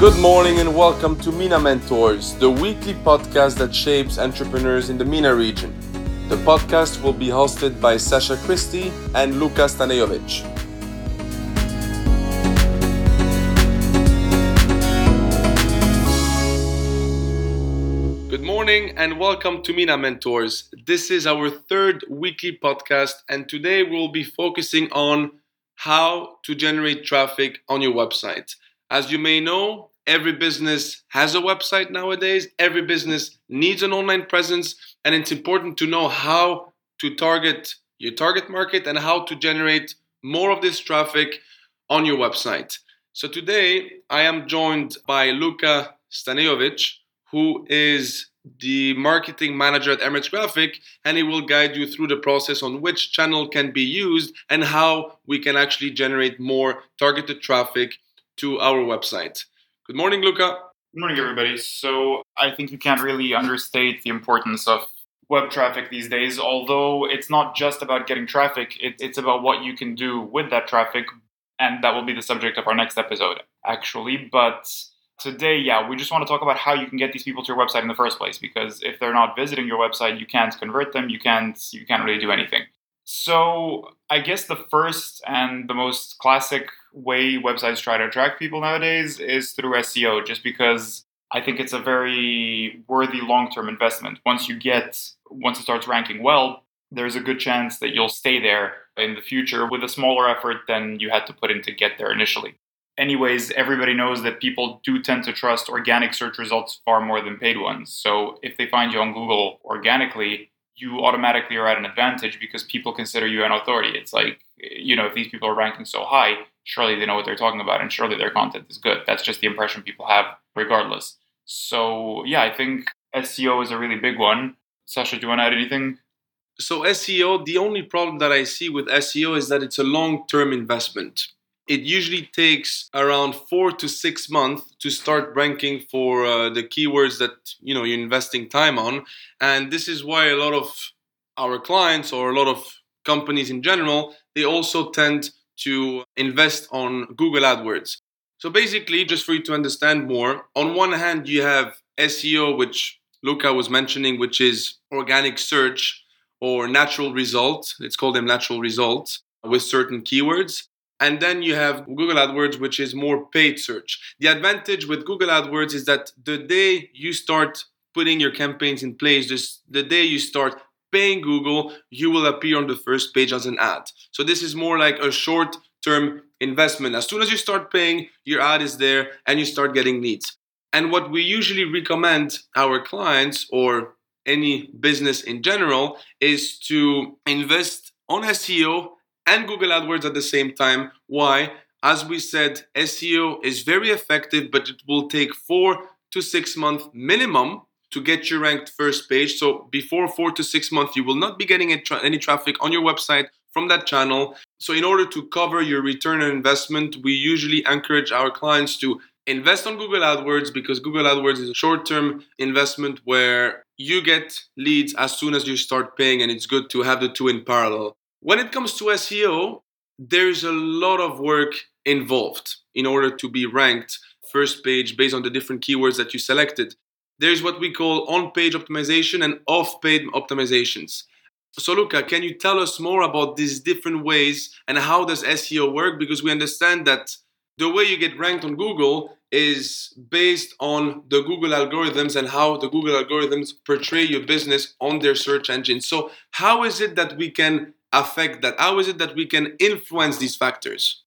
Good morning and welcome to MENA Mentors, the weekly podcast that shapes entrepreneurs in the MENA region. The podcast will be hosted by Sasha Christie and Luka Stanejovic. Good morning and welcome to MENA Mentors. This is our third weekly podcast, and today we'll be focusing on how to generate traffic on your website. As you may know, Every business has a website nowadays. Every business needs an online presence, and it's important to know how to target your target market and how to generate more of this traffic on your website. So today I am joined by Luka Stanejovic, who is the marketing manager at Emirates Graphic, and he will guide you through the process on which channel can be used and how we can actually generate more targeted traffic to our website. Good morning, Luca. Good morning, everybody. So, I think you can't really understate the importance of web traffic these days, although it's not just about getting traffic, it, it's about what you can do with that traffic. And that will be the subject of our next episode, actually. But today, yeah, we just want to talk about how you can get these people to your website in the first place. Because if they're not visiting your website, you can't convert them, you can't you can't really do anything. So, I guess the first and the most classic way websites try to attract people nowadays is through SEO, just because I think it's a very worthy long term investment. Once you get, once it starts ranking well, there's a good chance that you'll stay there in the future with a smaller effort than you had to put in to get there initially. Anyways, everybody knows that people do tend to trust organic search results far more than paid ones. So if they find you on Google organically, you automatically are at an advantage because people consider you an authority. It's like, you know, if these people are ranking so high, surely they know what they're talking about and surely their content is good. That's just the impression people have, regardless. So, yeah, I think SEO is a really big one. Sasha, do you want to add anything? So, SEO, the only problem that I see with SEO is that it's a long term investment it usually takes around four to six months to start ranking for uh, the keywords that you know you're investing time on. And this is why a lot of our clients or a lot of companies in general they also tend to invest on google adwords. So basically just for you to understand more on one hand you have seo which luca was mentioning which is organic search or natural results. It's called them natural results with certain keywords and then you have Google AdWords, which is more paid search. The advantage with Google AdWords is that the day you start putting your campaigns in place, just the day you start paying Google, you will appear on the first page as an ad. So this is more like a short term investment. As soon as you start paying, your ad is there and you start getting leads. And what we usually recommend our clients or any business in general is to invest on SEO and Google AdWords at the same time. Why? As we said, SEO is very effective, but it will take four to six months minimum to get you ranked first page. So before four to six months, you will not be getting any traffic on your website from that channel. So in order to cover your return on investment, we usually encourage our clients to invest on Google AdWords because Google AdWords is a short-term investment where you get leads as soon as you start paying and it's good to have the two in parallel. When it comes to SEO, there's a lot of work involved in order to be ranked first page based on the different keywords that you selected. There's what we call on page optimization and off page optimizations. So, Luca, can you tell us more about these different ways and how does SEO work? Because we understand that the way you get ranked on Google is based on the Google algorithms and how the Google algorithms portray your business on their search engine. So, how is it that we can affect that? How is it that we can influence these factors?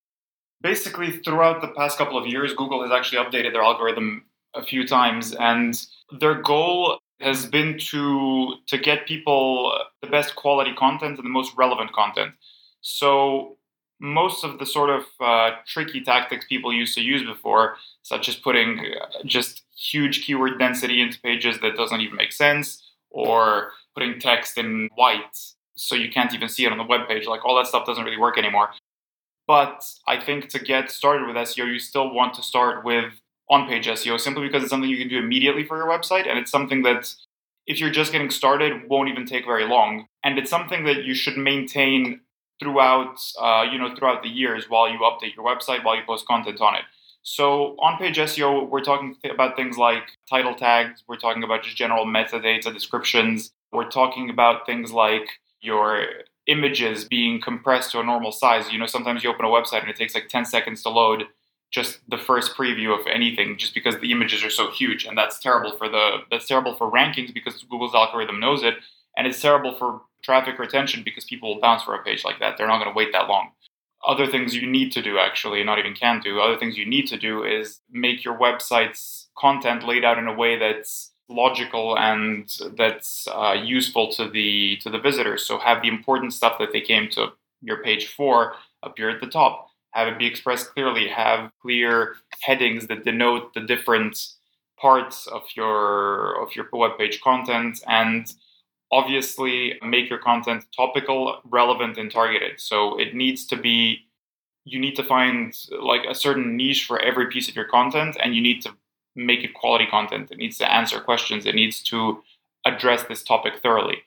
Basically, throughout the past couple of years, Google has actually updated their algorithm a few times, and their goal has been to to get people the best quality content and the most relevant content. So most of the sort of uh, tricky tactics people used to use before, such as putting uh, just huge keyword density into pages that doesn't even make sense, or putting text in white so you can't even see it on the web page. Like all that stuff doesn't really work anymore. But I think to get started with SEO, you still want to start with on page SEO simply because it's something you can do immediately for your website. And it's something that, if you're just getting started, won't even take very long. And it's something that you should maintain throughout, uh, you know, throughout the years while you update your website, while you post content on it. So on page SEO, we're talking about things like title tags, we're talking about just general metadata descriptions, we're talking about things like your images being compressed to a normal size. You know, sometimes you open a website and it takes like 10 seconds to load just the first preview of anything just because the images are so huge and that's terrible for the that's terrible for rankings because Google's algorithm knows it and it's terrible for traffic retention because people will bounce for a page like that. They're not going to wait that long. Other things you need to do actually, not even can do. Other things you need to do is make your website's content laid out in a way that's logical and that's uh, useful to the to the visitors. So have the important stuff that they came to your page for appear at the top have it be expressed clearly, have clear headings that denote the different parts of your of your web page content and obviously make your content topical, relevant and targeted. So it needs to be you need to find like a certain niche for every piece of your content and you need to make it quality content. It needs to answer questions. It needs to address this topic thoroughly.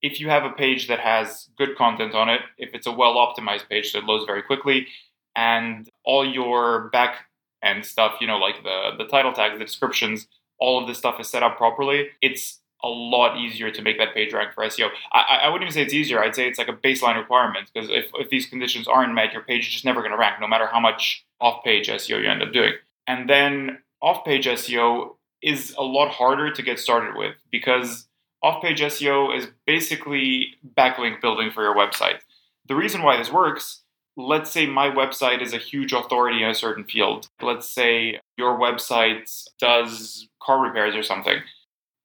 If you have a page that has good content on it, if it's a well optimized page that loads very quickly, and all your back end stuff, you know, like the the title tags, the descriptions, all of this stuff is set up properly, it's a lot easier to make that page rank for SEO. I, I wouldn't even say it's easier. I'd say it's like a baseline requirement because if, if these conditions aren't met, your page is just never going to rank, no matter how much off page SEO you end up doing. And then off page SEO is a lot harder to get started with because off page SEO is basically backlink building for your website. The reason why this works let's say my website is a huge authority in a certain field. Let's say your website does car repairs or something,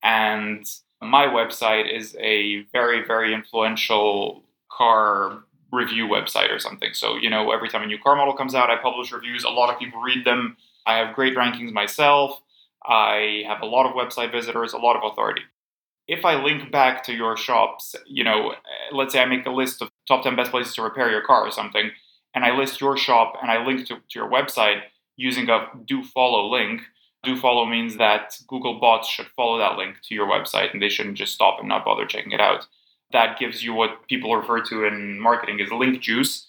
and my website is a very, very influential car review website or something. So, you know, every time a new car model comes out, I publish reviews. A lot of people read them. I have great rankings myself. I have a lot of website visitors, a lot of authority. If I link back to your shops, you know, eh, let's say I make a list of top 10 best places to repair your car or something, and I list your shop and I link to, to your website using a do follow link, do follow means that Google bots should follow that link to your website and they shouldn't just stop and not bother checking it out. That gives you what people refer to in marketing as link juice.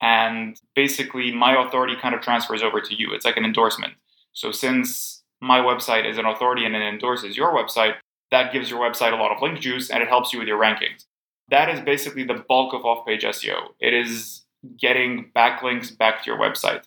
And basically, my authority kind of transfers over to you. It's like an endorsement. So, since my website is an authority and it endorses your website, that gives your website a lot of link juice and it helps you with your rankings. That is basically the bulk of off page SEO. It is getting backlinks back to your website.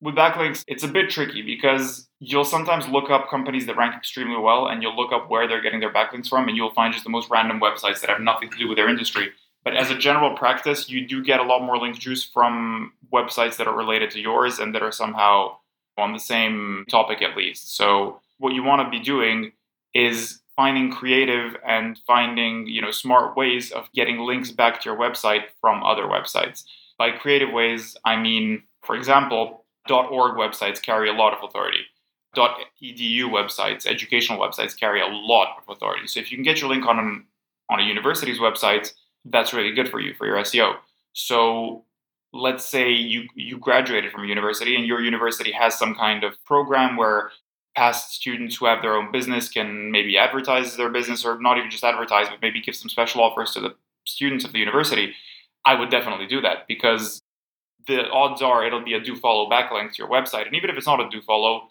With backlinks, it's a bit tricky because you'll sometimes look up companies that rank extremely well and you'll look up where they're getting their backlinks from and you'll find just the most random websites that have nothing to do with their industry. But as a general practice, you do get a lot more link juice from websites that are related to yours and that are somehow on the same topic at least. So what you want to be doing is finding creative and finding, you know, smart ways of getting links back to your website from other websites. By creative ways, I mean, for example, .org websites carry a lot of authority. .edu websites, educational websites carry a lot of authority. So if you can get your link on an, on a university's website, that's really good for you for your SEO. So let's say you you graduated from a university and your university has some kind of program where past students who have their own business can maybe advertise their business or not even just advertise but maybe give some special offers to the students of the university I would definitely do that because the odds are it'll be a do follow backlink to your website. And even if it's not a do follow,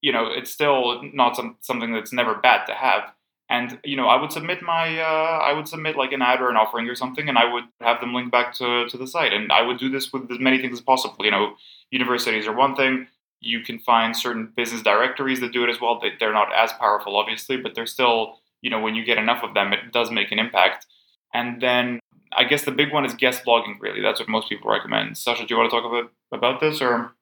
you know, it's still not some, something that's never bad to have. And you know, I would submit my, uh, I would submit like an ad or an offering or something, and I would have them link back to to the site. And I would do this with as many things as possible. You know, universities are one thing. You can find certain business directories that do it as well. They, they're not as powerful, obviously, but they're still, you know, when you get enough of them, it does make an impact. And then I guess the big one is guest blogging. Really, that's what most people recommend. Sasha, do you want to talk about about this or?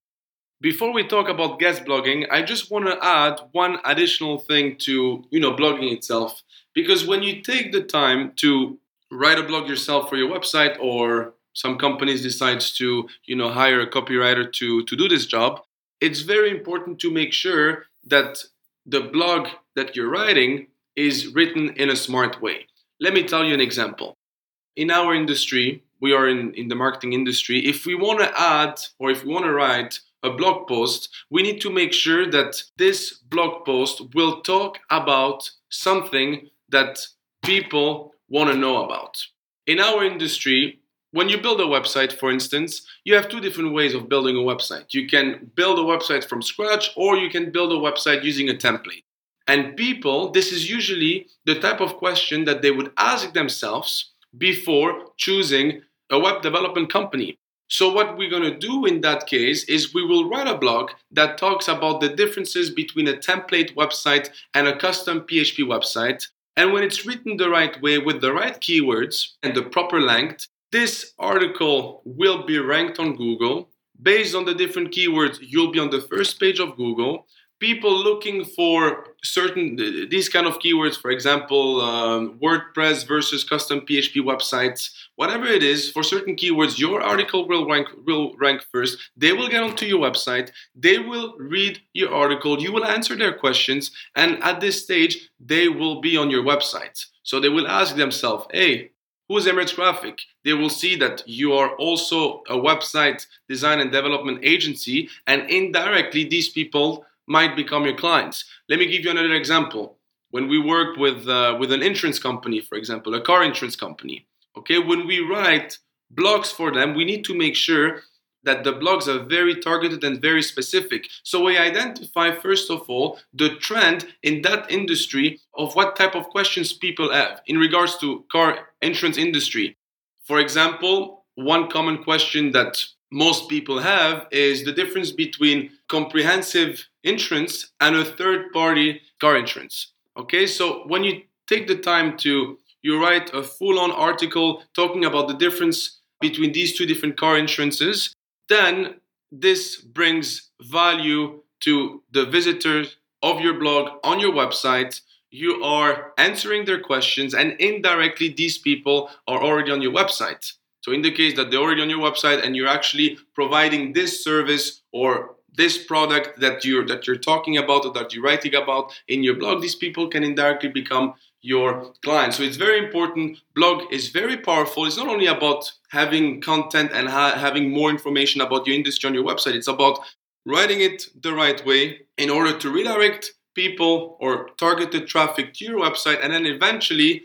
Before we talk about guest blogging, I just want to add one additional thing to you know blogging itself. Because when you take the time to write a blog yourself for your website or some companies decides to you know hire a copywriter to to do this job it's very important to make sure that the blog that you're writing is written in a smart way. Let me tell you an example. In our industry, we are in, in the marketing industry, if we want to add or if we want to write a blog post, we need to make sure that this blog post will talk about something that people want to know about. In our industry, when you build a website, for instance, you have two different ways of building a website. You can build a website from scratch, or you can build a website using a template. And people, this is usually the type of question that they would ask themselves before choosing a web development company. So, what we're going to do in that case is we will write a blog that talks about the differences between a template website and a custom PHP website. And when it's written the right way with the right keywords and the proper length, this article will be ranked on Google. Based on the different keywords, you'll be on the first page of Google people looking for certain these kind of keywords for example um, wordpress versus custom php websites whatever it is for certain keywords your article will rank will rank first. They will get onto your website. They will read your article. You will answer their questions. And at this stage they will be on your website. So they will ask themselves hey Who is Emirates Graphic? They will see that you are also a website design and development agency, and indirectly, these people might become your clients. Let me give you another example. When we work with uh, with an insurance company, for example, a car insurance company, okay, when we write blogs for them, we need to make sure that the blogs are very targeted and very specific. So we identify first of all the trend in that industry of what type of questions people have in regards to car insurance industry. For example, one common question that most people have is the difference between comprehensive insurance and a third party car insurance. Okay, so when you take the time to you write a full on article talking about the difference between these two different car insurances, then this brings value to the visitors of your blog on your website. You are answering their questions, and indirectly, these people are already on your website. So in the case that they're already on your website and you're actually providing this service or this product that you're that you're talking about or that you're writing about in your blog, these people can indirectly become your clients. So it's very important. Blog is very powerful. It's not only about having content and ha- having more information about your industry on your website. It's about writing it the right way in order to redirect people or targeted traffic to your website and then eventually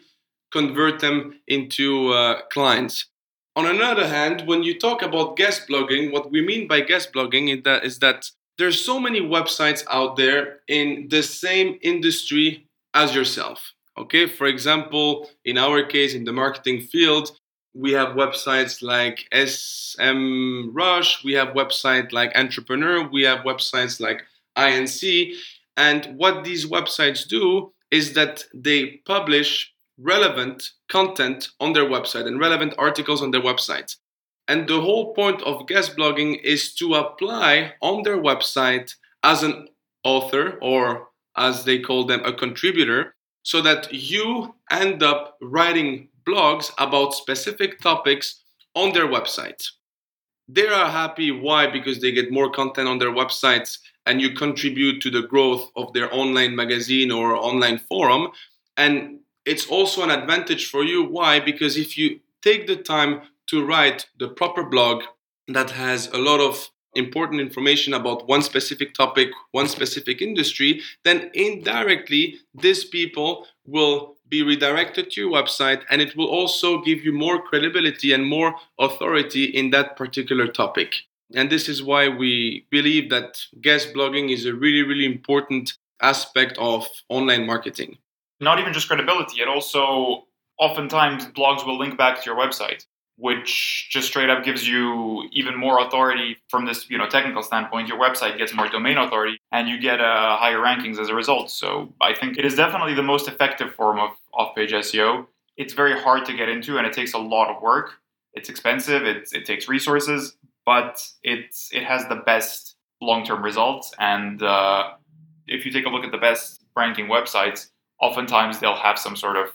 convert them into uh, clients. On another hand, when you talk about guest blogging, what we mean by guest blogging is that, is that there's so many websites out there in the same industry as yourself. Okay, for example, in our case, in the marketing field, we have websites like SEMrush, we have websites like Entrepreneur, we have websites like INC. And what these websites do is that they publish relevant content on their website and relevant articles on their website. And the whole point of guest blogging is to apply on their website as an author or as they call them a contributor so that you end up writing blogs about specific topics on their website. They are happy. Why? Because they get more content on their websites and you contribute to the growth of their online magazine or online forum. And it's also an advantage for you. Why? Because if you take the time to write the proper blog that has a lot of important information about one specific topic, one specific industry, then indirectly, these people will be redirected to your website and it will also give you more credibility and more authority in that particular topic. And this is why we believe that guest blogging is a really, really important aspect of online marketing not even just credibility, it also oftentimes blogs will link back to your website, which just straight up gives you even more authority from this, you know, technical standpoint. Your website gets more domain authority and you get uh, higher rankings as a result. So I think it is definitely the most effective form of off-page SEO. It's very hard to get into and it takes a lot of work. It's expensive, it's, it takes resources, but it's, it has the best long-term results. And uh, if you take a look at the best ranking websites, oftentimes they'll have some sort of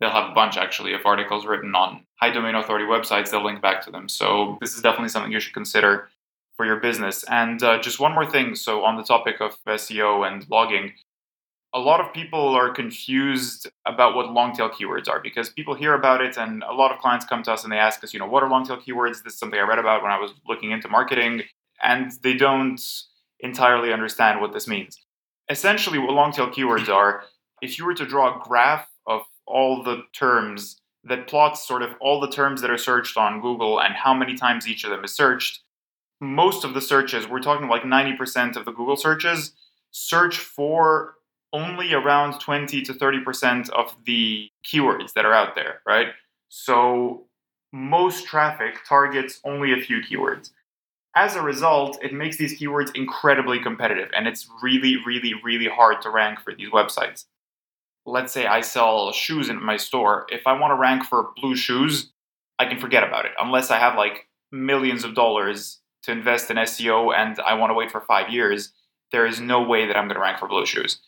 they'll have a bunch actually of articles written on high domain authority websites. They'll link back to them. So this is definitely something you should consider for your business. And uh, just one more thing. So on the topic of seo and blogging a lot of people are confused about what long tail keywords are because people hear about it and a lot of clients come to us and they ask us you know what are long tail keywords? This is something i read about when i was looking into marketing and they don't entirely understand what this means. Essentially what long tail keywords are if you were to draw a graph of all the terms that plots sort of all the terms that are searched on Google and how many times each of them is searched. Most of the searches, we're talking like 90% of the Google searches, search for only around 20 to 30% of the keywords that are out there, right? So most traffic targets only a few keywords. As a result, it makes these keywords incredibly competitive and it's really, really, really hard to rank for these websites let's say I sell shoes in my store, if I want to rank for blue shoes, I can forget about it unless I have like millions of dollars to invest in SEO and I want to wait for five years. There is no way that I'm going to rank for blue shoes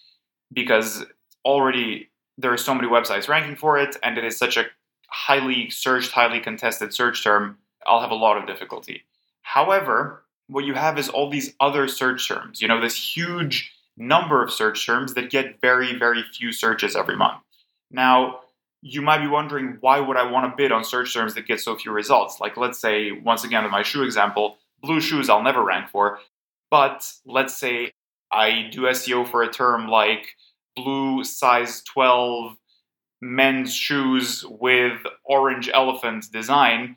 because already there are so many websites ranking for it and it is such a highly searched, highly contested search term. I'll have a lot of difficulty. However, what you have is all these other search terms, you know, this huge number of search terms that get very, very few searches every month. Now, you might be wondering why would I want to bid on search terms that get so few results? Like, let's say, once again, in my shoe example, blue shoes I'll never rank for. But let's say I do SEO for a term like blue size 12 men's shoes with orange elephant design.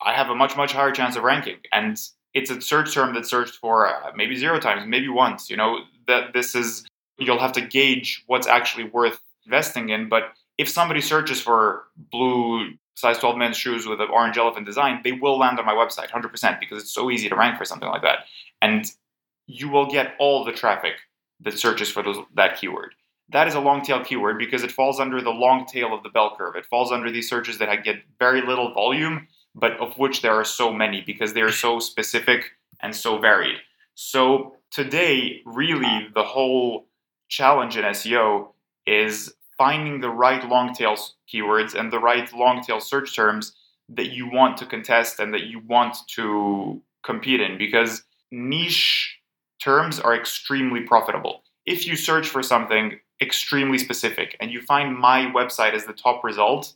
I have a much, much higher chance of ranking. And it's a search term that's searched for uh, maybe zero times, maybe once. You know, that this is you'll have to gauge what's actually worth investing in. But if somebody searches for blue size 12 men's shoes with an orange elephant design, they will land on my website 100% because it's so easy to rank for something like that. And you will get all the traffic that searches for those, that keyword. That is a long tail keyword because it falls under the long tail of the bell curve. It falls under these searches that get very little volume, but of which there are so many because they are so specific and so varied. So today, really, the whole challenge in SEO is finding the right long tail keywords and the right long tail search terms that you want to contest and that you want to compete in because niche terms are extremely profitable. If you search for something extremely specific and you find my website as the top result,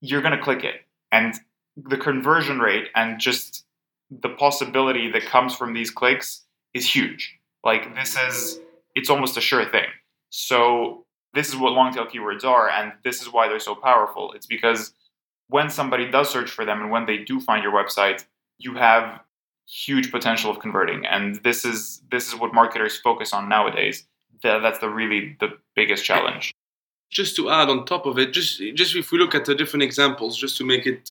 you're going to click it. And the conversion rate and just the possibility that comes from these clicks is huge. Like this is it's almost a sure thing. So this is what long tail keywords are and this is why they're so powerful. It's because when somebody does search for them and when they do find your website, you have huge potential of converting and this is this is what marketers focus on nowadays. That's the really the biggest challenge. Just to add on top of it, just just if we look at the different examples, just to make it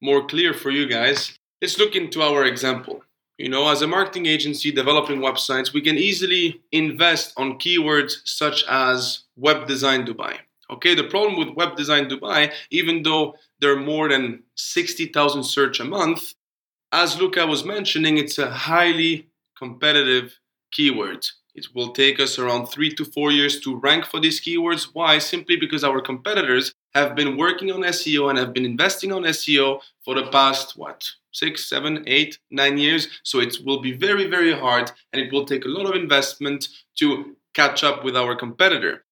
more clear for you guys, let's look into our example. You know, as a marketing agency developing websites, we can easily invest on keywords such as web design Dubai. Okay, the problem with web design Dubai, even though there are more than 60,000 search a month, as Luca was mentioning, it's a highly competitive keyword. It will take us around three to four years to rank for these keywords. Why? Simply because our competitors have been working on SEO and have been investing on SEO for the past, what, six, seven, eight, nine years. So it will be very, very hard and it will take a lot of investment to catch up with our competitor.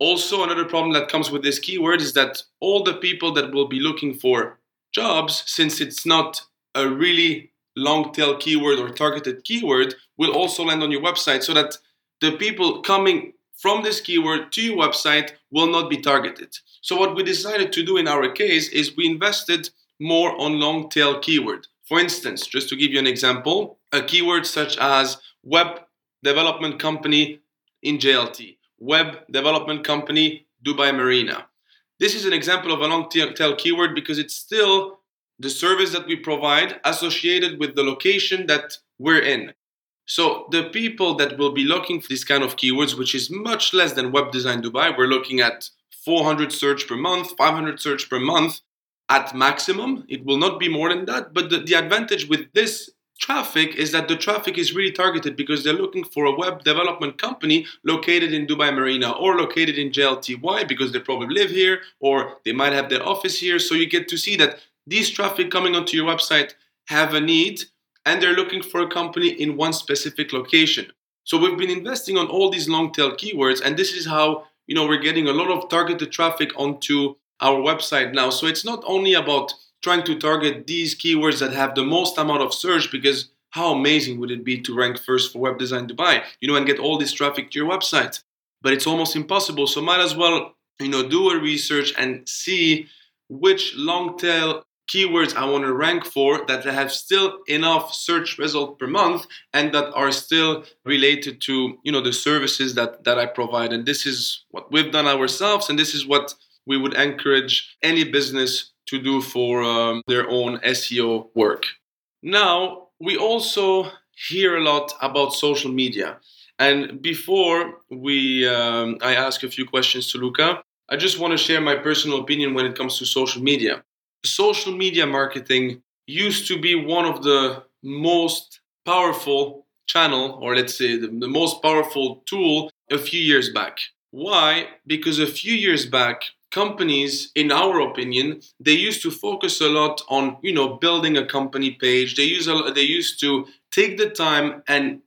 Also, another problem that comes with this keyword is that all the people that will be looking for jobs, since it's not a really long tail keyword or targeted keyword, will also land on your website so that the people coming from this keyword to your website will not be targeted. So, what we decided to do in our case is we invested more on long tail keyword. For instance, just to give you an example, a keyword such as web development company in JLT, web development company Dubai Marina. This is an example of a long tail keyword because it's still the service that we provide associated with the location that we're in. So the people that will be looking for this kind of keywords, which is much less than web design Dubai, we're looking at 400 search per month, 500 search per month at maximum. It will not be more than that. But the, the advantage with this traffic is that the traffic is really targeted because they're looking for a web development company located in Dubai Marina or located in JLTY because they probably live here or they might have their office here. So you get to see that these traffic coming onto your website have a need and they're looking for a company in one specific location. So we've been investing on all these long tail keywords and this is how you know we're getting a lot of targeted traffic onto our website now. So it's not only about trying to target these keywords that have the most amount of search because how amazing would it be to rank first for web design Dubai, you know, and get all this traffic to your website? But it's almost impossible. So might as well, you know, do a research and see which long tail keywords I want to rank for that have still enough search result per month and that are still related to you know the services that that I provide and this is what we've done ourselves and this is what we would encourage any business to do for um, their own SEO work. Now, we also hear a lot about social media. And before we, um, I ask a few questions to Luca, I just want to share my personal opinion when it comes to social media social media marketing used to be one of the most powerful channel or let's say the, the, most powerful tool a few years back why because a few years back companies in our opinion they used to focus a lot on you know building a company page. They use a, they used to take the time and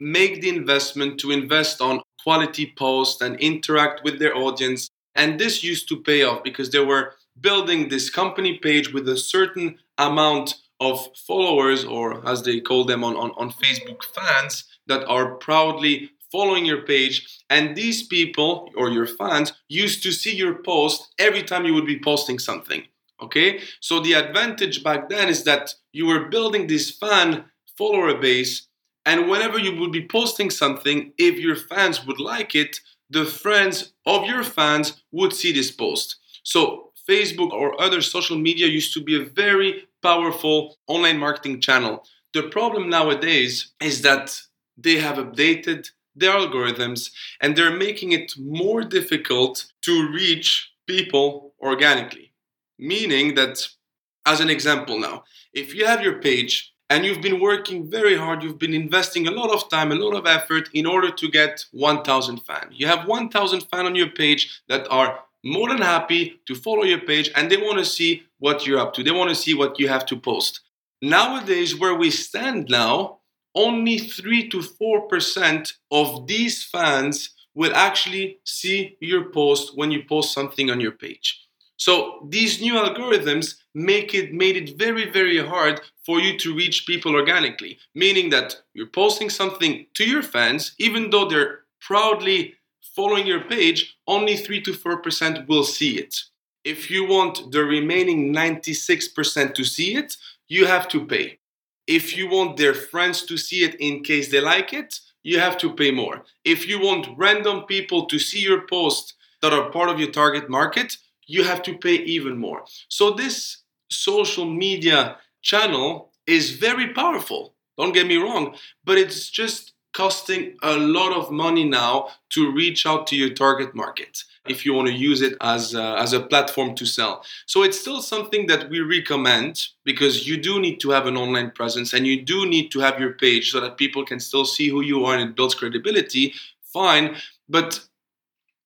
make the investment to invest on quality posts and interact with their audience. And this used to pay off because they were building this company page with a certain amount of followers, or as they call them on, on, on Facebook, fans that are proudly following your page. And these people or your fans used to see your post every time you would be posting something. Okay, so the advantage back then is that you were building this fan follower base, and whenever you would be posting something, if your fans would like it, the friends of your fans would see this post. So Facebook or other social media used to be a very powerful online marketing channel. The problem nowadays is that they have updated their algorithms and they're making it more difficult to reach people organically. Meaning that, as an example now, if you have your page and you've been working very hard, you've been investing a lot of time, a lot of effort in order to get 1,000 fans. You have 1,000 fans on your page that are more than happy to follow your page and they want to see what you're up to. They want to see what you have to post. Nowadays, where we stand now, only 3 to 4% of these fans will actually see your post when you post something on your page. So these new algorithms make it made it very very hard for you to reach people organically, meaning that you're posting something to your fans even though they're proudly following your page, only 3 to 4% will see it. If you want the remaining 96% to see it, you have to pay. If you want their friends to see it in case they like it, you have to pay more. If you want random people to see your post that are part of your target market, you have to pay even more. So, this social media channel is very powerful. Don't get me wrong, but it's just costing a lot of money now to reach out to your target market if you want to use it as a, as a platform to sell. So it's still something that we recommend because you do need to have an online presence and you do need to have your page so that people can still see who you are and it builds credibility. Fine, but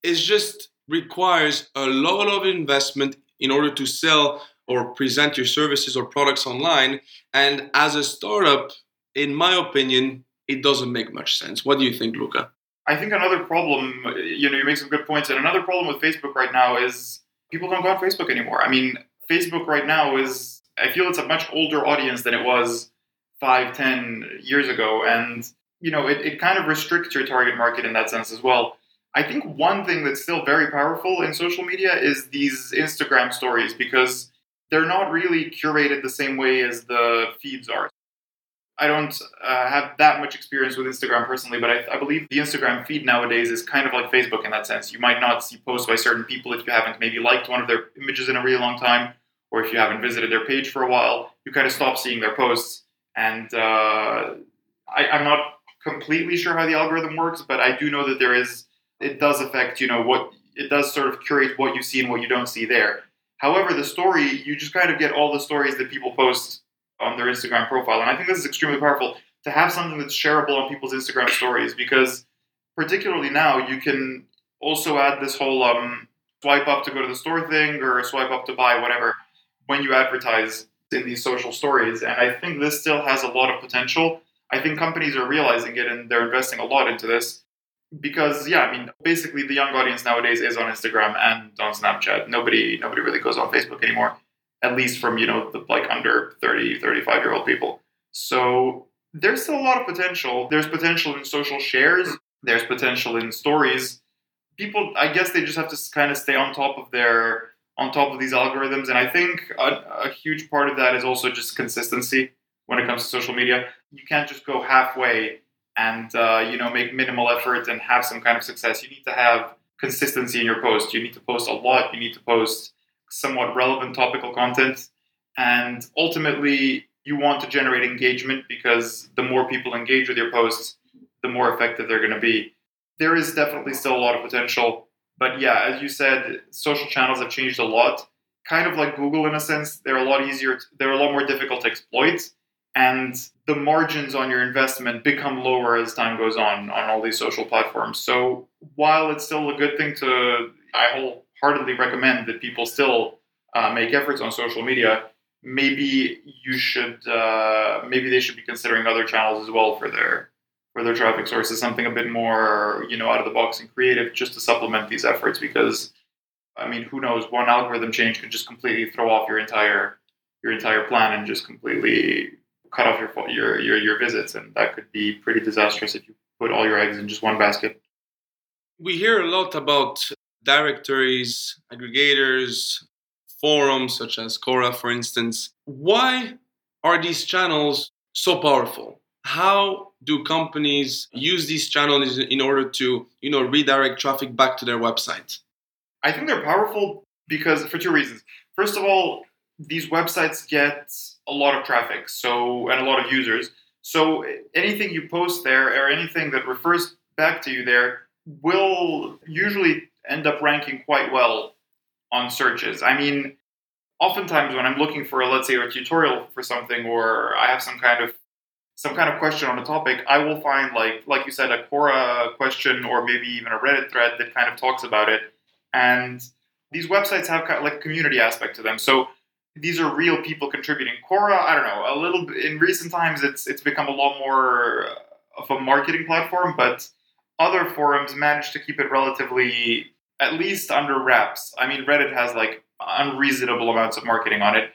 it just requires a lot of investment in order to sell or present your services or products online. And as a startup, in my opinion, it doesn't make much sense. What do you think, Luca? I think another problem, you know, you make some good points, and another problem with Facebook right now is people don't go on Facebook anymore. I mean, Facebook right now is, I feel it's a much older audience than it was five, ten years ago, and you know, it, it kind of restricts your target market in that sense as well. I think one thing that's still very powerful in social media is these Instagram stories because they're not really curated the same way as the feeds are. I don't uh, have that much experience with Instagram personally, but I, I, believe the Instagram feed nowadays is kind of like Facebook in that sense. You might not see posts by certain people if you haven't maybe liked one of their images in a really long time, or if you haven't visited their page for a while. You kind of stop seeing their posts. And uh, I, I'm not completely sure how the algorithm works, but I do know that there is it does affect you know what it does sort of curate what you see and what you don't see there. However, the story you just kind of get all the stories that people post on their Instagram profile. And I think this is extremely powerful to have something that's shareable on people's Instagram stories because, particularly now, you can also add this whole um, swipe up to go to the store thing or swipe up to buy whatever when you advertise in these social stories. And I think this still has a lot of potential. I think companies are realizing it and they're investing a lot into this because yeah i mean basically the young audience nowadays is on instagram and on snapchat nobody nobody really goes on facebook anymore at least from you know the like under 30 35 year old people so there's still a lot of potential there's potential in social shares there's potential in stories people i guess they just have to kind of stay on top of their on top of these algorithms. And I think a, a huge part of that is also just consistency when it comes to social media. You can't just go halfway and uh, you know make minimal effort and have some kind of success. You need to have consistency in your post. You need to post a lot. You need to post somewhat relevant topical content, and ultimately you want to generate engagement because the more people engage with your posts, the more effective they're going to be. There is definitely still a lot of potential, but yeah, as you said, social channels have changed a lot. Kind of like Google in a sense, they're a lot easier. They're a lot more difficult to exploit and the margins on your investment become lower as time goes on on all these social platforms. So while it's still a good thing to, I wholeheartedly recommend that people still uh, make efforts on social media. Maybe you should, uh, maybe they should be considering other channels as well for their for their traffic sources, something a bit more, you know, out of the box and creative, just to supplement these efforts. Because, I mean, who knows? One algorithm change could just completely throw off your entire your entire plan and just completely cut off your your your, your visits, and that could be pretty disastrous if you put all your eggs in just one basket. We hear a lot about directories, aggregators, forums such as Quora, for instance. Why are these channels so powerful? How do companies use these channels in order to, you know, redirect traffic back to their website? I think they're powerful because for two reasons. First of all, these websites get a lot of traffic, so and a lot of users. So anything you post there or anything that refers back to you there will usually end up ranking quite well on searches. I mean, oftentimes when I'm looking for, let's say, a tutorial for something, or I have some kind of some kind of question on a topic, I will find like like you said, a Quora question or maybe even a Reddit thread that kind of talks about it. And these websites have kind of like a community aspect to them. So these are real people contributing. Quora, I don't know, a little bit, in recent times it's it's become a lot more of a marketing platform, but other forums manage to keep it relatively at least under wraps. I mean, Reddit has like unreasonable amounts of marketing on it,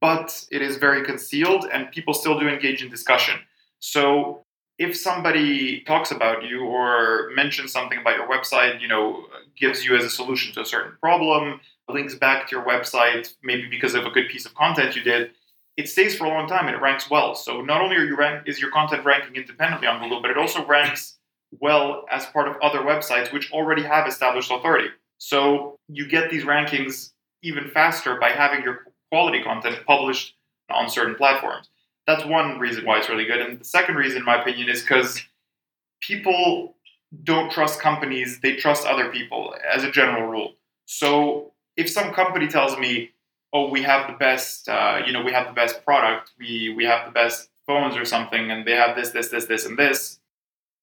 but it is very concealed and people still do engage in discussion. So if somebody talks about you or mentions something about your website, you know, gives you as a solution to a certain problem, links back to your website, maybe because of a good piece of content you did, it stays for a long time and it ranks well. So not only are you rank, is your content ranking independently on Google, but it also ranks well as part of other websites which already have established authority. So you get these rankings even faster by having your quality content published on certain platforms. That's one reason why it's really good. And the second reason, in my opinion, is because people don't trust companies, they trust other people as a general rule. So if some company tells me, "Oh, we have the best, uh, you know, we have the best product, we we have the best phones or something, and they have this, this, this, this, and this,"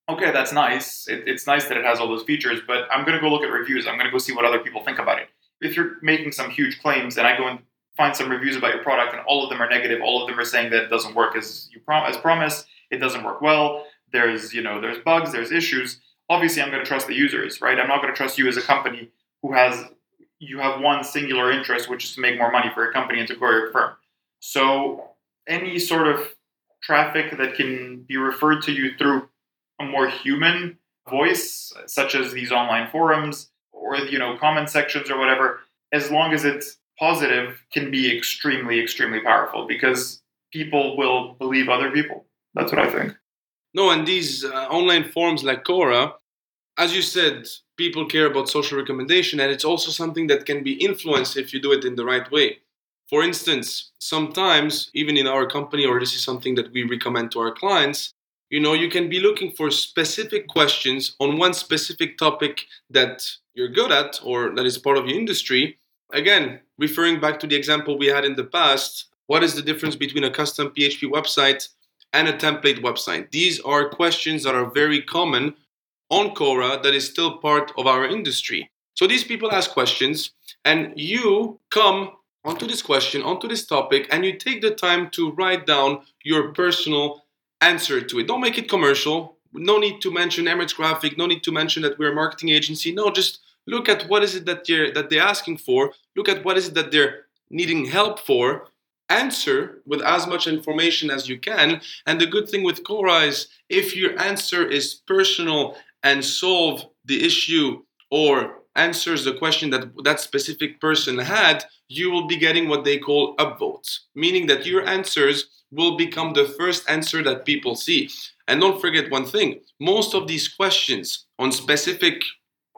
okay, that's nice. It, it's nice that it has all those features, but I'm going to go look at reviews. I'm going to go see what other people think about it. If you're making some huge claims, and I go and find some reviews about your product, and all of them are negative, all of them are saying that it doesn't work as you prom- as promised, it doesn't work well. There's you know there's bugs, there's issues. Obviously, I'm going to trust the users, right? I'm not going to trust you as a company who has you have one singular interest, which is to make more money for your company and to grow your firm. So any sort of traffic that can be referred to you through a more human voice, such as these online forums or you know comment sections or whatever, as long as it's positive, can be extremely, extremely powerful because people will believe other people. That's what I think. No, and these uh, online forums like Quora, as you said, people care about social recommendation, and it's also something that can be influenced if you do it in the right way. For instance, sometimes, even in our company, or this is something that we recommend to our clients, you know, you can be looking for specific questions on one specific topic that you're good at or that is part of your industry. Again, referring back to the example we had in the past, what is the difference between a custom PHP website and a template website? These are questions that are very common on Quora that is still part of our industry. So these people ask questions, and you come onto this question, onto this topic, and you take the time to write down your personal answer to it. Don't make it commercial. No need to mention Emirates Graphic. No need to mention that we're a marketing agency. No, just look at what is it that they're that they're asking for. Look at what is it that they're needing help for. Answer with as much information as you can. And the good thing with Quora is if your answer is personal and solve the issue or answers the question that that specific person had, you will be getting what they call upvotes, meaning that your answers will become the first answer that people see. And don't forget one thing most of these questions on specific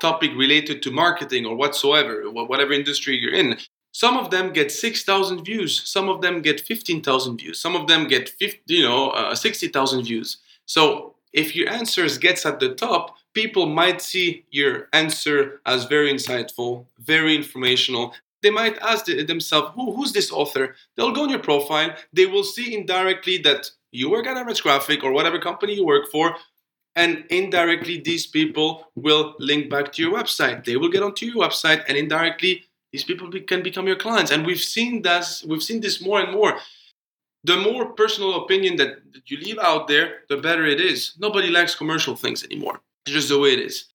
topic related to marketing or whatsoever, whatever industry you're in, some of them get 6,000 views, some of them get 15,000 views, some of them get 50, you know, uh, 60,000 views. So if your answers gets at the top, people might see your answer as very insightful, very informational. They might ask themselves, Who, who's this author? They'll go on your profile. They will see indirectly that you work at Average Graphic or whatever company you work for. And indirectly, these people will link back to your website. They will get onto your website, and indirectly, these people be, can become your clients. And we've seen this. We've seen this more and more. The more personal opinion that, that you leave out there, the better it is. Nobody likes commercial things anymore. It's just the way it is.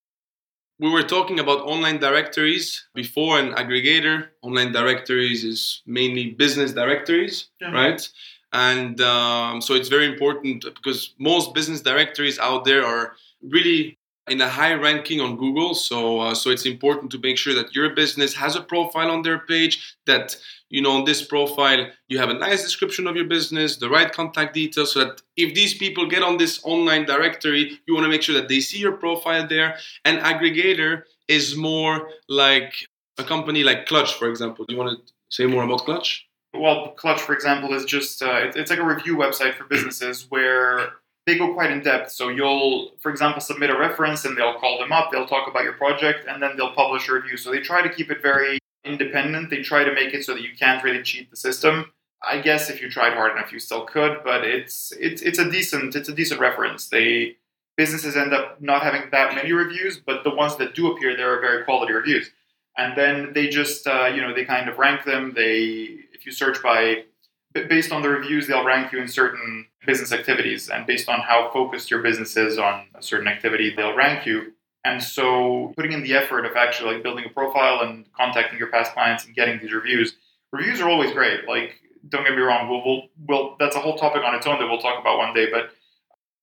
We were talking about online directories before an aggregator. Online directories is mainly business directories, yeah. right? And um, so it's very important because most business directories out there are really in a high ranking on Google. So, uh, so it's important to make sure that your business has a profile on their page. That you know on this profile you have a nice description of your business, the right contact details, so that if these people get on this online directory, you want to make sure that they see your profile there. An aggregator is more like a company like Clutch, for example. Do you want to say more about Clutch? Well, Clutch, for example, is just uh, it's like a review website for businesses where they go quite in depth. So you'll, for example, submit a reference and they'll call them up, they'll talk about your project, and then they'll publish a review. So they try to keep it very independent. They try to make it so that you can't really cheat the system. I guess if you tried hard enough, you still could, but it's it's it's a decent it's a decent reference. They businesses end up not having that many reviews, but the ones that do appear there are very quality reviews. And then they just uh, you know they kind of rank them. They if you search by based on the reviews, they'll rank you in certain business activities, and based on how focused your business is on a certain activity, they'll rank you. And so, putting in the effort of actually like building a profile and contacting your past clients and getting these reviews, reviews are always great. Like, don't get me wrong, we'll, we'll, we'll that's a whole topic on its own that we'll talk about one day. But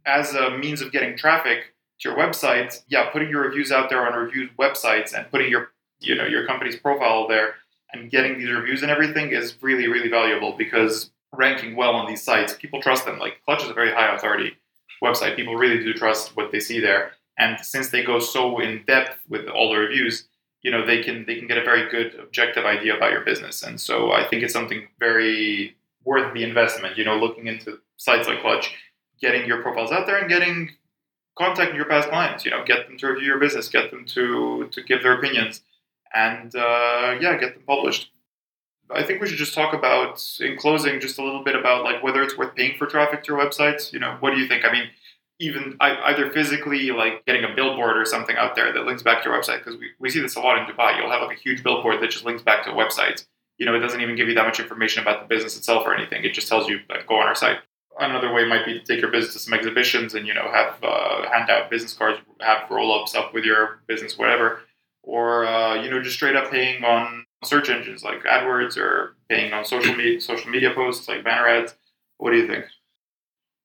as a means of getting traffic to your website, yeah, putting your reviews out there on review websites and putting your you know your company's profile there and getting these reviews and everything is really, really valuable because ranking well on these sites, people trust them. Like Clutch is a very high authority website. People really do trust what they see there. And since they go so in depth with all the reviews, you know, they can they can get a very good objective idea about your business. And so I think it's something very worth the investment, you know, looking into sites like Clutch, getting your profiles out there and getting contacting your past clients, you know, get them to review your business, get them to to give their opinions and uh, yeah, get them published. I think we should just talk about, in closing, just a little bit about like whether it's worth paying for traffic to your websites. You know, what do you think? I mean, even either physically, like getting a billboard or something out there that links back to your website, because we, we see this a lot in Dubai. You'll have like a huge billboard that just links back to a website. You know, it doesn't even give you that much information about the business itself or anything. It just tells you like, go on our site. Another way might be to take your business to some exhibitions and you know have uh, hand out business cards, have roll ups up with your business, whatever or uh, you know just straight up paying on search engines like AdWords or paying on social media social media posts like banner ads. What do you think?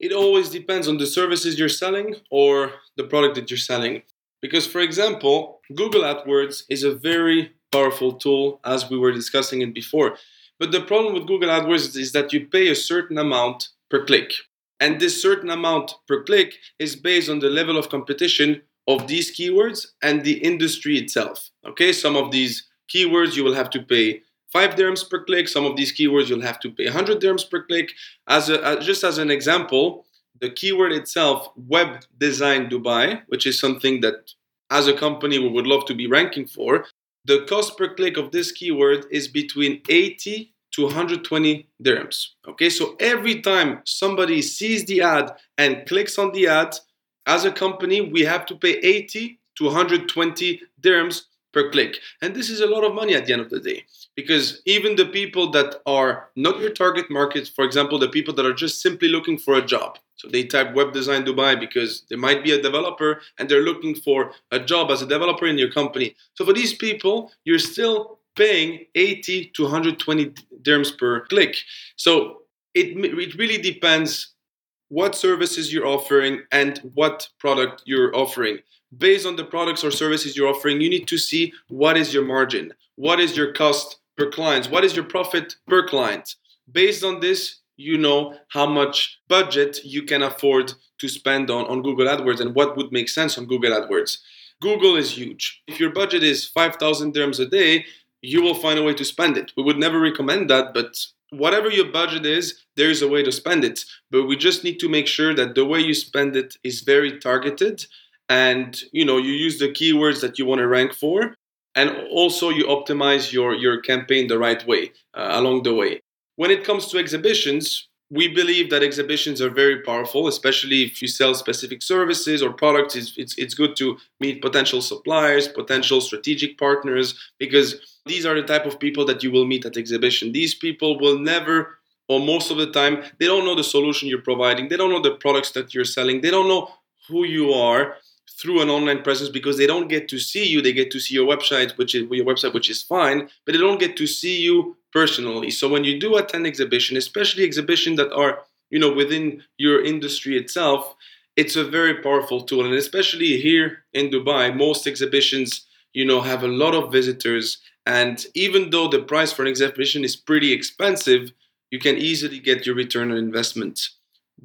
It always depends on the services you're selling or the product that you're selling. Because, for example, Google AdWords is a very powerful tool, as we were discussing it before. But the problem with Google AdWords is that you pay a certain amount per click. And this certain amount per click is based on the level of competition of these keywords and the industry itself. Okay, some of these keywords you will have to pay five dirhams per click. Some of these keywords you'll have to pay 100 dirhams per click. As a, uh, just as an example, the keyword itself, web design Dubai, which is something that as a company we would love to be ranking for, the cost per click of this keyword is between 80 to 120 dirhams. Okay, so every time somebody sees the ad and clicks on the ad, as a company, we have to pay 80 to 120 dirhams per click. And this is a lot of money at the end of the day because even the people that are not your target market, for example, the people that are just simply looking for a job. So they type web design Dubai because they might be a developer and they're looking for a job as a developer in your company. So for these people, you're still paying 80 to 120 dirhams per click. So it, it really depends what services you're offering and what product you're offering. Based on the products or services you're offering, you need to see what is your margin, what is your cost per client, what is your profit per client. Based on this, you know how much budget you can afford to spend on, on Google AdWords and what would make sense on Google AdWords. Google is huge. If your budget is 5,000 dirhams a day, you will find a way to spend it. We would never recommend that, but whatever your budget is, there is a way to spend it. But we just need to make sure that the way you spend it is very targeted and you know you use the keywords that you want to rank for and also you optimize your your campaign the right way uh, along the way. When it comes to exhibitions, we believe that exhibitions are very powerful, especially if you sell specific services or products. It's, it's, it's good to meet potential suppliers, potential strategic partners, because these are the type of people that you will meet at exhibition. These people will never, or most of the time, they don't know the solution you're providing. They don't know the products that you're selling. They don't know who you are through an online presence because they don't get to see you. They get to see your website, which is your website, which is fine, but they don't get to see you personally. So when you do attend exhibition, especially exhibitions that are you know within your industry itself, it's a very powerful tool. And especially here in Dubai, most exhibitions you know have a lot of visitors, and even though the price for an exhibition is pretty expensive, you can easily get your return on investment.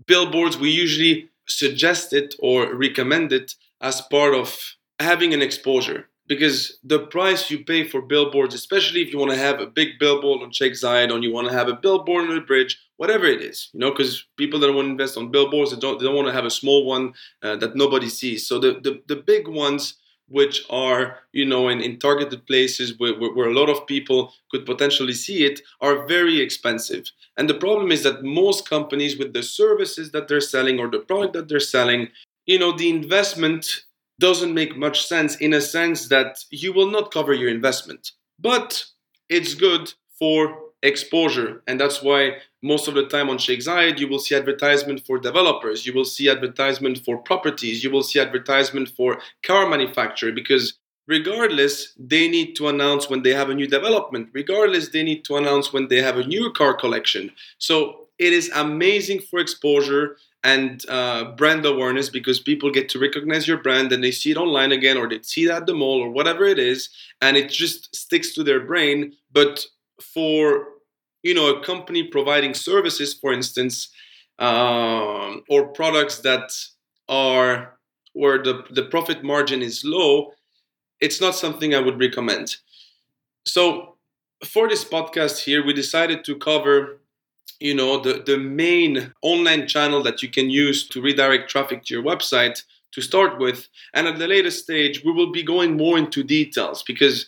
Billboards, we usually suggest it or recommend it as part of having an exposure because the price you pay for billboards, especially if you want to have a big billboard on Sheikh Zayed or you want to have a billboard on a bridge, whatever it is, you know, because people that want to invest on billboards, they don't, they don't want to have a small one uh, that nobody sees. So the, the, the big ones, which are, you know, in, in targeted places where, where, where a lot of people could potentially see it, are very expensive. And the problem is that most companies, with the services that they're selling or the product that they're selling, you know, the investment doesn't make much sense in a sense that you will not cover your investment. But it's good for exposure. And that's why most of the time on Zayed, you will see advertisement for developers, you will see advertisement for properties, you will see advertisement for car manufacturer because regardless, they need to announce when they have a new development. Regardless, they need to announce when they have a new car collection. So it is amazing for exposure and uh, brand awareness because people get to recognize your brand and they see it online again or they see it at the mall or whatever it is and it just sticks to their brain. But for you know a company providing services for instance um, or products that are where the, the profit margin is low it's not something i would recommend. So for this podcast here we decided to cover you know the, the main online channel that you can use to redirect traffic to your website to start with. And at the later stage we will be going more into details because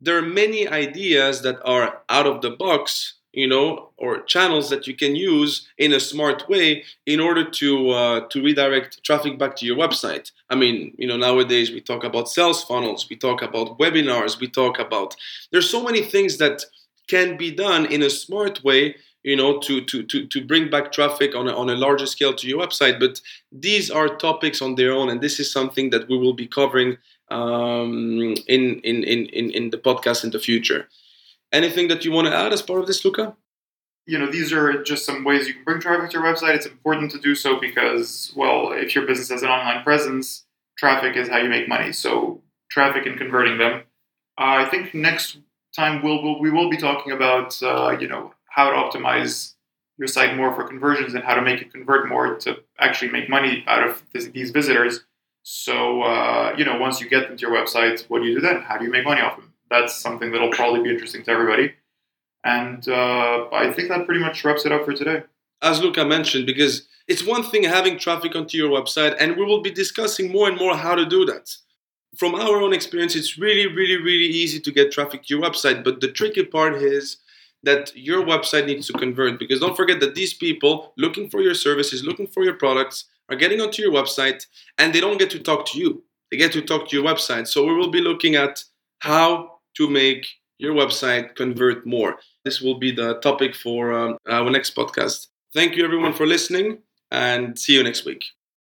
there are many ideas that are out of the box you know or channels that you can use in a smart way in order to uh, to redirect traffic back to your website. I mean you know nowadays we talk about sales funnels we talk about webinars we talk about there's so many things that can be done in a smart way you know to to to, to bring back traffic on a, on a larger scale to your website. But these are topics on their own and this is something that we will be covering um, in, in in in the podcast in the future. Anything that you want to add as part of this luca? You know these are just some ways you can bring traffic to your website. It's important to do so because well if your business has an online presence traffic is how you make money. So traffic and converting them. Uh, i think next time we'll, we'll we will be talking about uh, you know how to optimize your site more for conversions and how to make it convert more to actually make money out of this, these visitors. So, uh, you know, once you get them to your website, what do you do then? How do you make money off them? That's something that'll probably be interesting to everybody. And uh, I think that pretty much wraps it up for today. As Luca mentioned, because it's one thing having traffic onto your website, and we will be discussing more and more how to do that. From our own experience, it's really, really, really easy to get traffic to your website, but the tricky part is that your website needs to convert because don't forget that these people looking for your services, looking for your products, are getting onto your website and they don't get to talk to you. They get to talk to your website. So we will be looking at how to make your website convert more. This will be the topic for um, our next podcast. Thank you everyone for listening and see you next week.